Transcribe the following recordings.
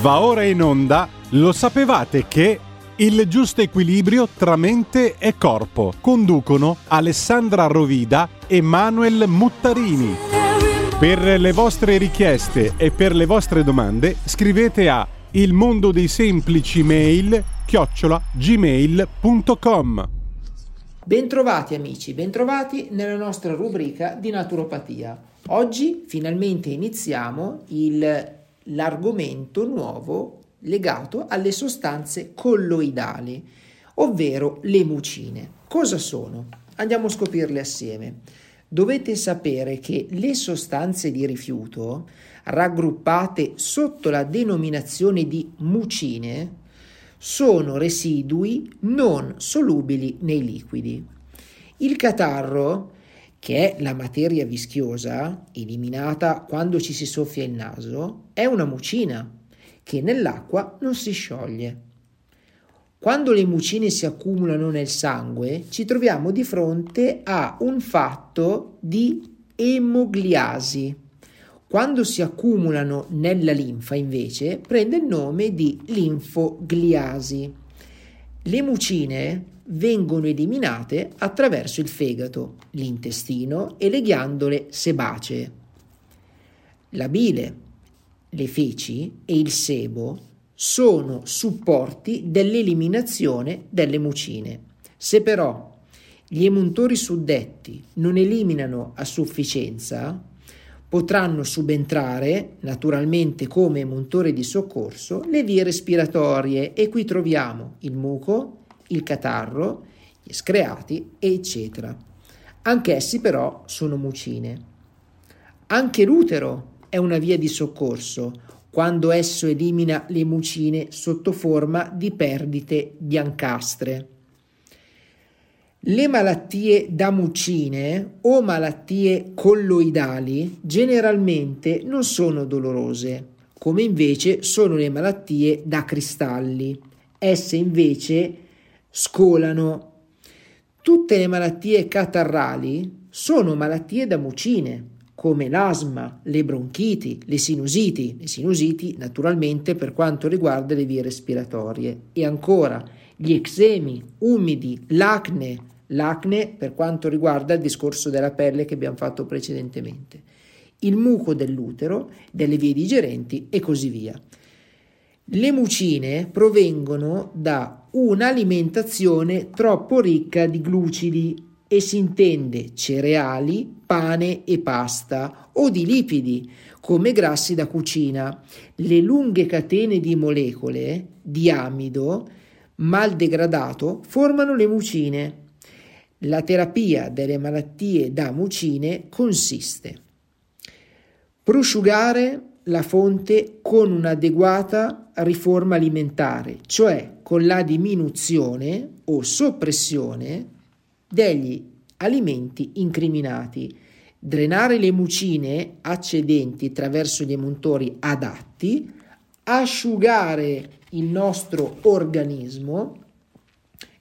Va ora in onda, lo sapevate che il giusto equilibrio tra mente e corpo conducono Alessandra Rovida e Manuel Muttarini. Per le vostre richieste e per le vostre domande scrivete a il mondo dei semplici mail chiocciola gmail.com Bentrovati amici, bentrovati nella nostra rubrica di naturopatia. Oggi finalmente iniziamo il, l'argomento nuovo legato alle sostanze colloidali, ovvero le mucine. Cosa sono? Andiamo a scoprirle assieme. Dovete sapere che le sostanze di rifiuto, raggruppate sotto la denominazione di mucine, sono residui non solubili nei liquidi. Il catarro che è la materia vischiosa, eliminata quando ci si soffia il naso, è una mucina che nell'acqua non si scioglie. Quando le mucine si accumulano nel sangue, ci troviamo di fronte a un fatto di emogliasi. Quando si accumulano nella linfa, invece, prende il nome di linfogliasi. Le mucine vengono eliminate attraverso il fegato, l'intestino e le ghiandole sebacee. La bile, le feci e il sebo sono supporti dell'eliminazione delle mucine. Se però gli emuntori suddetti non eliminano a sufficienza, potranno subentrare, naturalmente come emuntore di soccorso, le vie respiratorie e qui troviamo il muco, il catarro, gli screati, eccetera. Anch'essi però sono mucine. Anche l'utero è una via di soccorso quando esso elimina le mucine sotto forma di perdite biancastre. Le malattie da mucine o malattie colloidali generalmente non sono dolorose, come invece sono le malattie da cristalli. Esse invece scolano. Tutte le malattie catarrali sono malattie da mucine, come l'asma, le bronchiti, le sinusiti, le sinusiti naturalmente per quanto riguarda le vie respiratorie. E ancora gli eczemi umidi, l'acne, l'acne per quanto riguarda il discorso della pelle che abbiamo fatto precedentemente, il muco dell'utero, delle vie digerenti e così via. Le mucine provengono da un'alimentazione troppo ricca di glucidi e si intende cereali, pane e pasta o di lipidi come grassi da cucina. Le lunghe catene di molecole di amido mal degradato formano le mucine. La terapia delle malattie da mucine consiste prosciugare la fonte con un'adeguata riforma alimentare, cioè con la diminuzione o soppressione degli alimenti incriminati, drenare le mucine accedenti attraverso gli emuntori adatti, asciugare il nostro organismo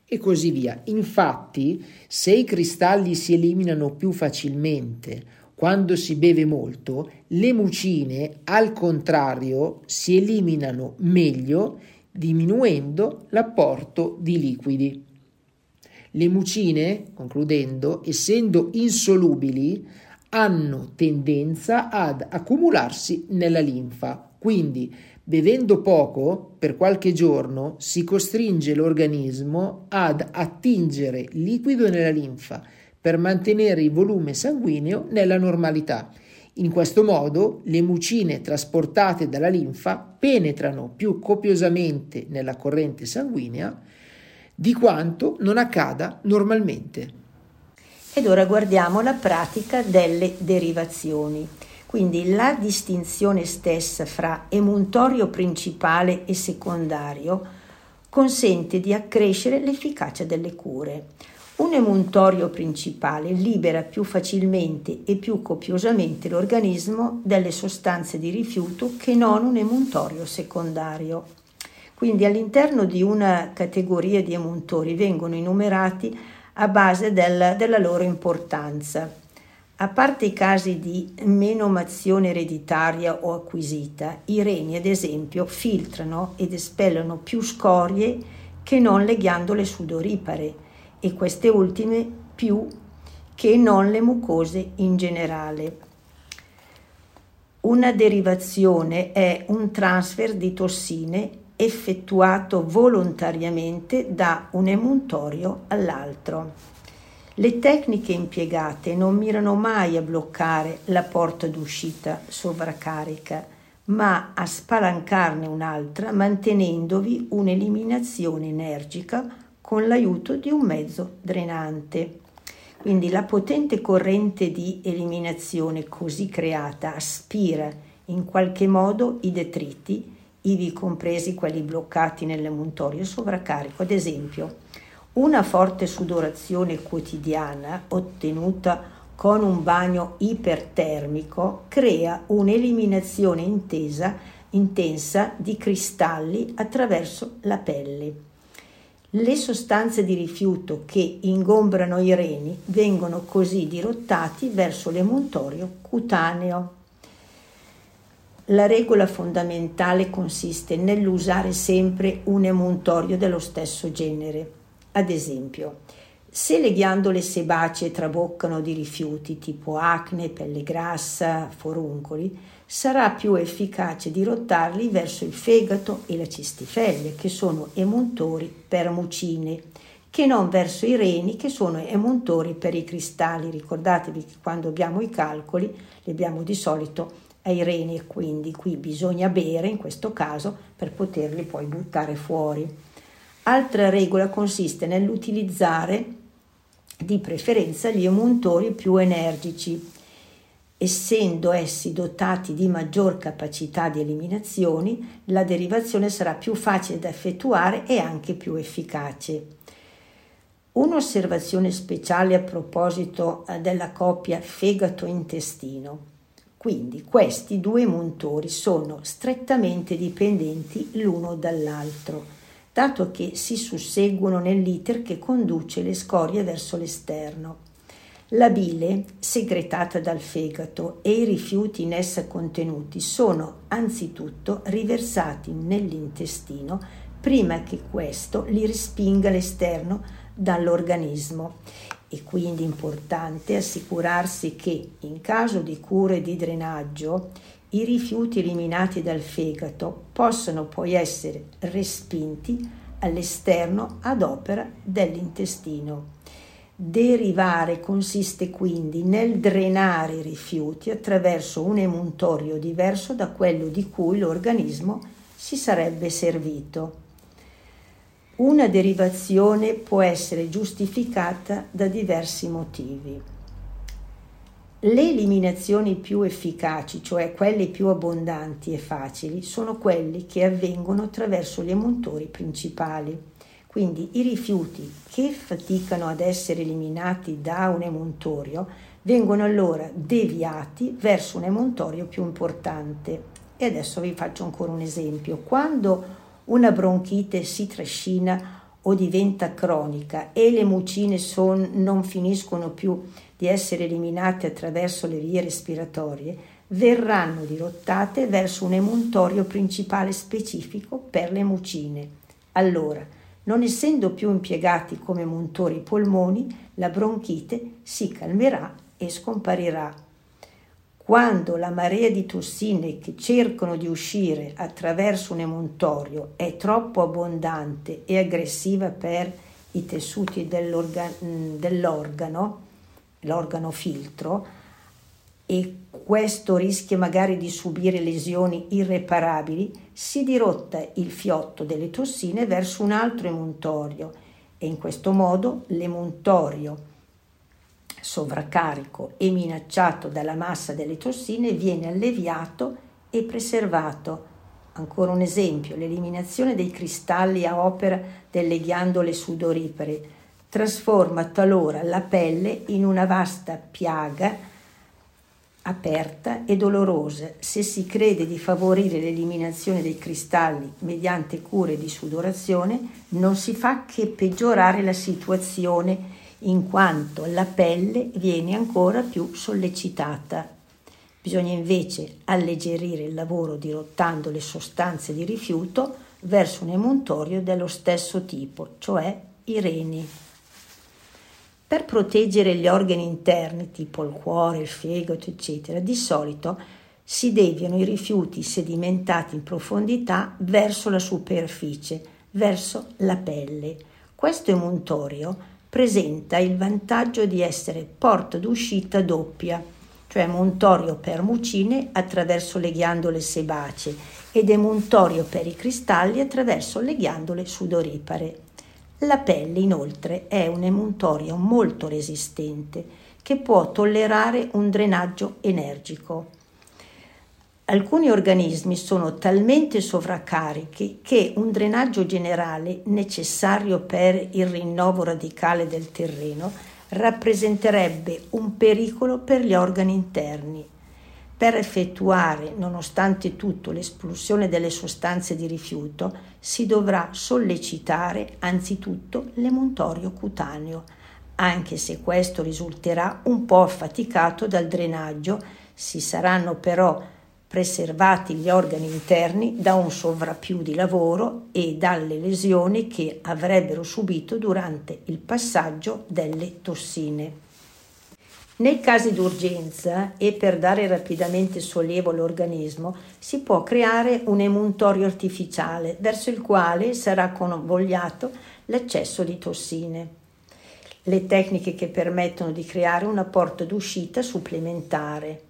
e così via. Infatti, se i cristalli si eliminano più facilmente quando si beve molto, le mucine, al contrario, si eliminano meglio diminuendo l'apporto di liquidi. Le mucine, concludendo, essendo insolubili, hanno tendenza ad accumularsi nella linfa, quindi bevendo poco per qualche giorno si costringe l'organismo ad attingere liquido nella linfa per mantenere il volume sanguigno nella normalità. In questo modo le mucine trasportate dalla linfa penetrano più copiosamente nella corrente sanguigna di quanto non accada normalmente. Ed ora guardiamo la pratica delle derivazioni. Quindi la distinzione stessa fra emuntorio principale e secondario consente di accrescere l'efficacia delle cure. Un emuntorio principale libera più facilmente e più copiosamente l'organismo delle sostanze di rifiuto che non un emuntorio secondario. Quindi all'interno di una categoria di emuntori vengono enumerati a base del, della loro importanza. A parte i casi di menomazione ereditaria o acquisita, i reni, ad esempio, filtrano ed espellono più scorie che non le ghiandole sudoripare e queste ultime più che non le mucose in generale. Una derivazione è un transfer di tossine effettuato volontariamente da un emuntorio all'altro. Le tecniche impiegate non mirano mai a bloccare la porta d'uscita sovraccarica, ma a spalancarne un'altra mantenendovi un'eliminazione energica con l'aiuto di un mezzo drenante. Quindi la potente corrente di eliminazione così creata aspira in qualche modo i detriti, ivi compresi quelli bloccati nell'emuntorio sovraccarico. Ad esempio, una forte sudorazione quotidiana ottenuta con un bagno ipertermico crea un'eliminazione intesa, intensa di cristalli attraverso la pelle. Le sostanze di rifiuto che ingombrano i reni vengono così dirottati verso l'emuntorio cutaneo. La regola fondamentale consiste nell'usare sempre un emuntorio dello stesso genere ad esempio, se le ghiandole sebacee traboccano di rifiuti tipo acne, pelle grassa, foruncoli, sarà più efficace dirottarli verso il fegato e la cistifelle, che sono emuntori per mucine, che non verso i reni, che sono emuntori per i cristalli. Ricordatevi che quando abbiamo i calcoli li abbiamo di solito ai reni e quindi qui bisogna bere in questo caso per poterli poi buttare fuori. Altra regola consiste nell'utilizzare di preferenza gli emuntori più energici, essendo essi dotati di maggior capacità di eliminazione, la derivazione sarà più facile da effettuare e anche più efficace. Un'osservazione speciale a proposito eh, della coppia fegato-intestino. Quindi questi due emuntori sono strettamente dipendenti l'uno dall'altro dato che si susseguono nell'iter che conduce le scorie verso l'esterno. La bile, segretata dal fegato, e i rifiuti in essa contenuti sono anzitutto riversati nell'intestino prima che questo li respinga all'esterno dall'organismo. È quindi importante assicurarsi che, in caso di cure di drenaggio, i rifiuti eliminati dal fegato possono poi essere respinti all'esterno ad opera dell'intestino. Derivare consiste quindi nel drenare i rifiuti attraverso un emuntorio diverso da quello di cui l'organismo si sarebbe servito. Una derivazione può essere giustificata da diversi motivi. Le eliminazioni più efficaci, cioè quelle più abbondanti e facili, sono quelle che avvengono attraverso gli emuntori principali. Quindi i rifiuti che faticano ad essere eliminati da un emuntorio vengono allora deviati verso un emuntorio più importante. E adesso vi faccio ancora un esempio. Quando una bronchite si trascina o diventa cronica e le mucine son, non finiscono più di essere eliminate attraverso le vie respiratorie, verranno dirottate verso un emuntorio principale specifico per le mucine. Allora, non essendo più impiegati come muntori i polmoni, la bronchite si calmerà e scomparirà. Quando la marea di tossine che cercano di uscire attraverso un emuntorio è troppo abbondante e aggressiva per i tessuti dell'organo, l'organo filtro e questo rischia magari di subire lesioni irreparabili, si dirotta il fiotto delle tossine verso un altro emuntorio e in questo modo l'emuntorio sovraccarico e minacciato dalla massa delle tossine viene alleviato e preservato. Ancora un esempio, l'eliminazione dei cristalli a opera delle ghiandole sudoripare trasforma talora la pelle in una vasta piaga aperta e dolorosa se si crede di favorire l'eliminazione dei cristalli mediante cure di sudorazione non si fa che peggiorare la situazione in quanto la pelle viene ancora più sollecitata. Bisogna invece alleggerire il lavoro dirottando le sostanze di rifiuto verso un emuntorio dello stesso tipo, cioè i reni. Per proteggere gli organi interni, tipo il cuore, il fegato, eccetera, di solito si deviano i rifiuti sedimentati in profondità verso la superficie, verso la pelle. Questo emuntorio presenta il vantaggio di essere porta d'uscita doppia, cioè emuntorio per mucine attraverso le ghiandole sebacee ed emuntorio per i cristalli attraverso le ghiandole sudoripare. La pelle inoltre è un emuntorio molto resistente che può tollerare un drenaggio energico. Alcuni organismi sono talmente sovraccarichi che un drenaggio generale necessario per il rinnovo radicale del terreno rappresenterebbe un pericolo per gli organi interni. Per effettuare, nonostante tutto, l'espulsione delle sostanze di rifiuto, si dovrà sollecitare anzitutto l'emuntorio cutaneo, anche se questo risulterà un po' affaticato dal drenaggio, si saranno però preservati gli organi interni da un sovrappiù di lavoro e dalle lesioni che avrebbero subito durante il passaggio delle tossine. Nei casi d'urgenza e per dare rapidamente sollievo all'organismo si può creare un emuntorio artificiale verso il quale sarà convogliato l'accesso di tossine. Le tecniche che permettono di creare una porta d'uscita supplementare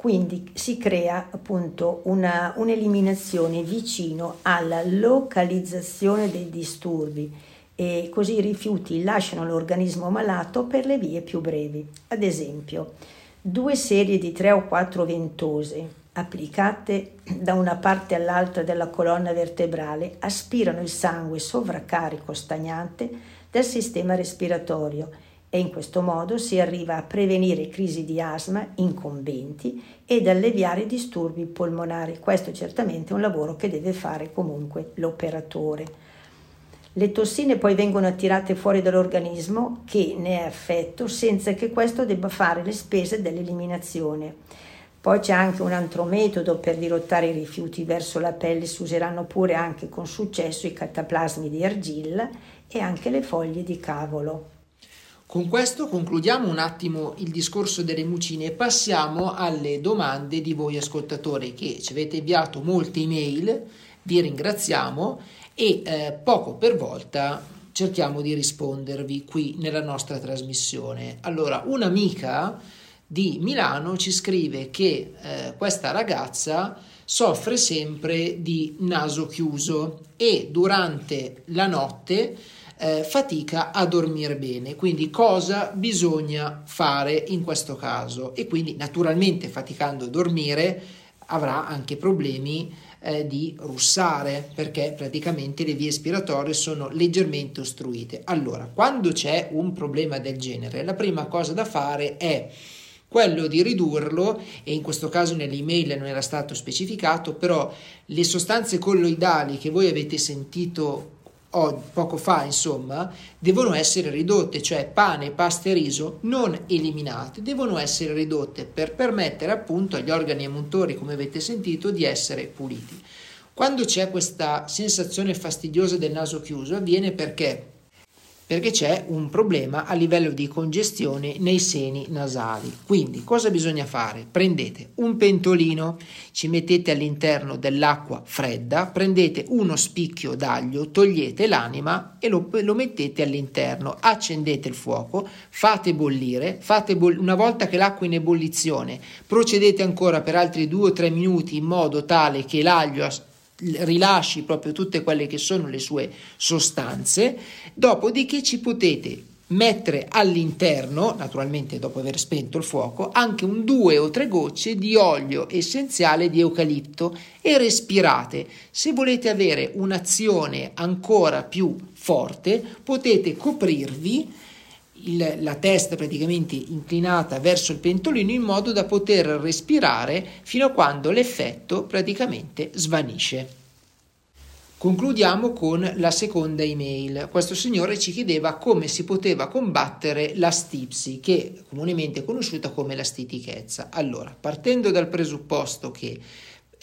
quindi si crea appunto una, un'eliminazione vicino alla localizzazione dei disturbi e così i rifiuti lasciano l'organismo malato per le vie più brevi. Ad esempio, due serie di tre o quattro ventose applicate da una parte all'altra della colonna vertebrale aspirano il sangue sovraccarico stagnante del sistema respiratorio e in questo modo si arriva a prevenire crisi di asma incombenti ed alleviare disturbi polmonari. Questo è certamente un lavoro che deve fare comunque l'operatore. Le tossine poi vengono attirate fuori dall'organismo che ne è affetto senza che questo debba fare le spese dell'eliminazione. Poi c'è anche un altro metodo per dirottare i rifiuti verso la pelle, si useranno pure anche con successo i cataplasmi di argilla e anche le foglie di cavolo. Con questo concludiamo un attimo il discorso delle mucine e passiamo alle domande di voi ascoltatori che ci avete inviato molte email, vi ringraziamo e eh, poco per volta cerchiamo di rispondervi qui nella nostra trasmissione. Allora, un'amica di Milano ci scrive che eh, questa ragazza soffre sempre di naso chiuso e durante la notte eh, fatica a dormire bene. Quindi cosa bisogna fare in questo caso? E quindi naturalmente faticando a dormire avrà anche problemi eh, di russare perché praticamente le vie respiratorie sono leggermente ostruite. Allora, quando c'è un problema del genere, la prima cosa da fare è quello di ridurlo, e in questo caso nell'email non era stato specificato, però le sostanze colloidali che voi avete sentito o poco fa, insomma, devono essere ridotte, cioè pane, pasta e riso non eliminate, devono essere ridotte per permettere appunto agli organi emuntori, come avete sentito, di essere puliti. Quando c'è questa sensazione fastidiosa del naso chiuso avviene perché perché c'è un problema a livello di congestione nei seni nasali. Quindi cosa bisogna fare? Prendete un pentolino, ci mettete all'interno dell'acqua fredda, prendete uno spicchio d'aglio, togliete l'anima e lo, lo mettete all'interno, accendete il fuoco, fate bollire, fate boll- una volta che l'acqua è in ebollizione, procedete ancora per altri 2 o 3 minuti in modo tale che l'aglio rilasci proprio tutte quelle che sono le sue sostanze, dopodiché ci potete mettere all'interno, naturalmente dopo aver spento il fuoco, anche un due o tre gocce di olio essenziale di eucalipto e respirate. Se volete avere un'azione ancora più forte, potete coprirvi il, la testa praticamente inclinata verso il pentolino in modo da poter respirare fino a quando l'effetto praticamente svanisce. Concludiamo con la seconda email. Questo signore ci chiedeva come si poteva combattere la stipsi, che è comunemente conosciuta come la stitichezza. Allora, partendo dal presupposto che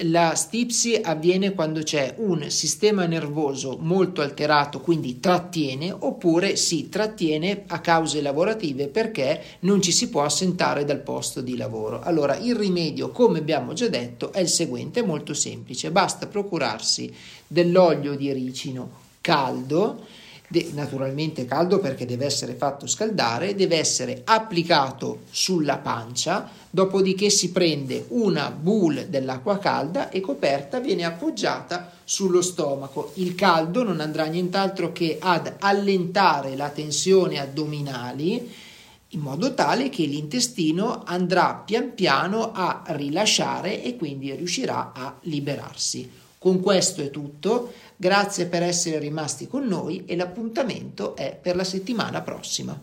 la stipsi avviene quando c'è un sistema nervoso molto alterato, quindi trattiene, oppure si trattiene a cause lavorative perché non ci si può assentare dal posto di lavoro. Allora, il rimedio, come abbiamo già detto, è il seguente, è molto semplice, basta procurarsi dell'olio di ricino caldo de- naturalmente caldo perché deve essere fatto scaldare, deve essere applicato sulla pancia, dopodiché si prende una boule dell'acqua calda e coperta viene appoggiata sullo stomaco. Il caldo non andrà nient'altro che ad allentare la tensione addominali in modo tale che l'intestino andrà pian piano a rilasciare e quindi riuscirà a liberarsi. Con questo è tutto. Grazie per essere rimasti con noi e l'appuntamento è per la settimana prossima.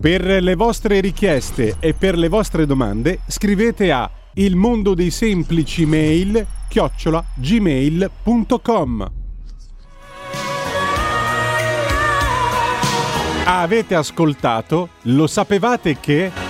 Per le vostre richieste e per le vostre domande scrivete a il mondo dei semplici mail chiocciola gmail.com Avete ascoltato? Lo sapevate che...